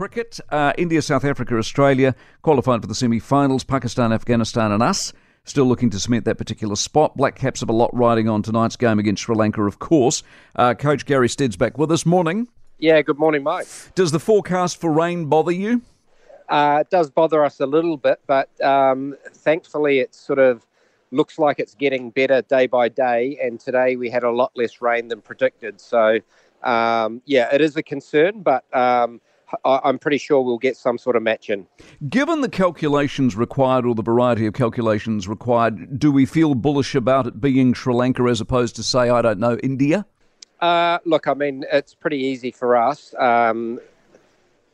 cricket. Uh, India, South Africa, Australia qualified for the semi finals. Pakistan, Afghanistan, and us. Still looking to cement that particular spot. Black Caps have a lot riding on tonight's game against Sri Lanka, of course. Uh, Coach Gary Stead's back with us. Morning. Yeah, good morning, Mike. Does the forecast for rain bother you? Uh, it does bother us a little bit, but um, thankfully it sort of looks like it's getting better day by day. And today we had a lot less rain than predicted. So, um, yeah, it is a concern, but um, I- I'm pretty sure we'll get some sort of match in. Given the calculations required or the variety of calculations required, do we feel bullish about it being Sri Lanka as opposed to, say, I don't know, India? Uh, look, I mean, it's pretty easy for us. Um,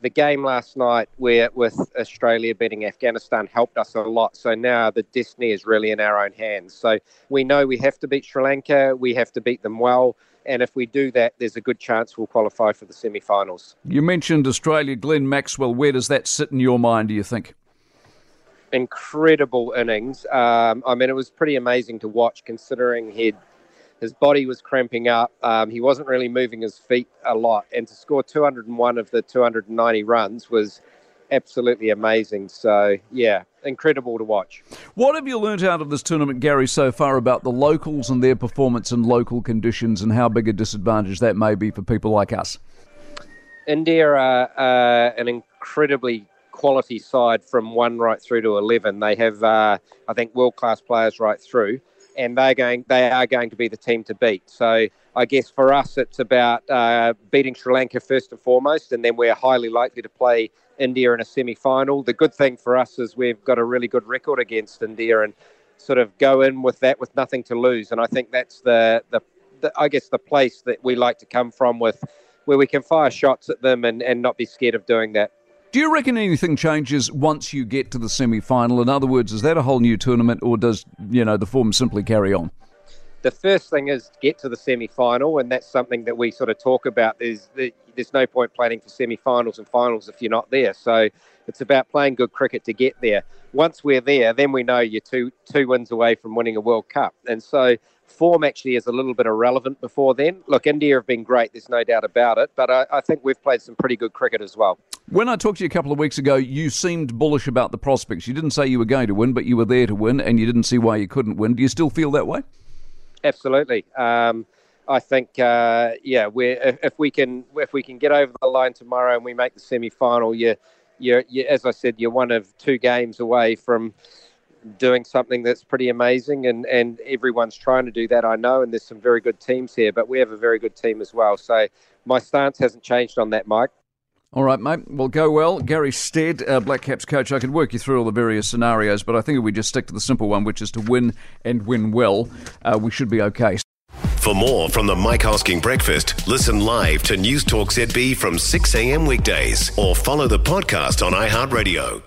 the game last night, where with Australia beating Afghanistan, helped us a lot. So now the destiny is really in our own hands. So we know we have to beat Sri Lanka. We have to beat them well. And if we do that, there's a good chance we'll qualify for the semi-finals. You mentioned Australia, Glenn Maxwell. Where does that sit in your mind, do you think? Incredible innings. Um, I mean, it was pretty amazing to watch, considering he'd his body was cramping up. Um, he wasn't really moving his feet a lot, and to score 201 of the 290 runs was absolutely amazing. So, yeah, incredible to watch. What have you learnt out of this tournament, Gary, so far about the locals and their performance in local conditions and how big a disadvantage that may be for people like us? India are uh, an incredibly quality side from one right through to 11. They have, uh, I think, world class players right through and they're going they are going to be the team to beat. So I guess for us it's about uh, beating Sri Lanka first and foremost, and then we're highly likely to play India in a semi-final. The good thing for us is we've got a really good record against India and sort of go in with that with nothing to lose, and I think that's the the, the I guess the place that we like to come from with where we can fire shots at them and, and not be scared of doing that. Do you reckon anything changes once you get to the semi final? In other words, is that a whole new tournament or does, you know, the form simply carry on? The first thing is get to the semi final, and that's something that we sort of talk about. There's, there's no point planning for semi finals and finals if you're not there. So it's about playing good cricket to get there. Once we're there, then we know you're two, two wins away from winning a World Cup. And so form actually is a little bit irrelevant before then. Look, India have been great, there's no doubt about it, but I, I, think we've played some pretty good cricket as well. When I talked to you a couple of weeks ago, you seemed bullish about the prospects. You didn't say you were going to win, but you were there to win, and you didn't see why you couldn't win. Do you still feel that way? Absolutely. Um, I think, uh, yeah, we if, we can if we can get over the line tomorrow and we make the semi final, you, you, you, as I said, you're one of two games away from doing something that's pretty amazing, and, and everyone's trying to do that, I know, and there's some very good teams here, but we have a very good team as well. So my stance hasn't changed on that, Mike. All right, mate. Well, go well. Gary Stead, uh, Black Caps coach. I could work you through all the various scenarios, but I think if we just stick to the simple one, which is to win and win well, uh, we should be okay. For more from the Mike Hosking Breakfast, listen live to News Talk ZB from 6 a.m. weekdays or follow the podcast on iHeartRadio.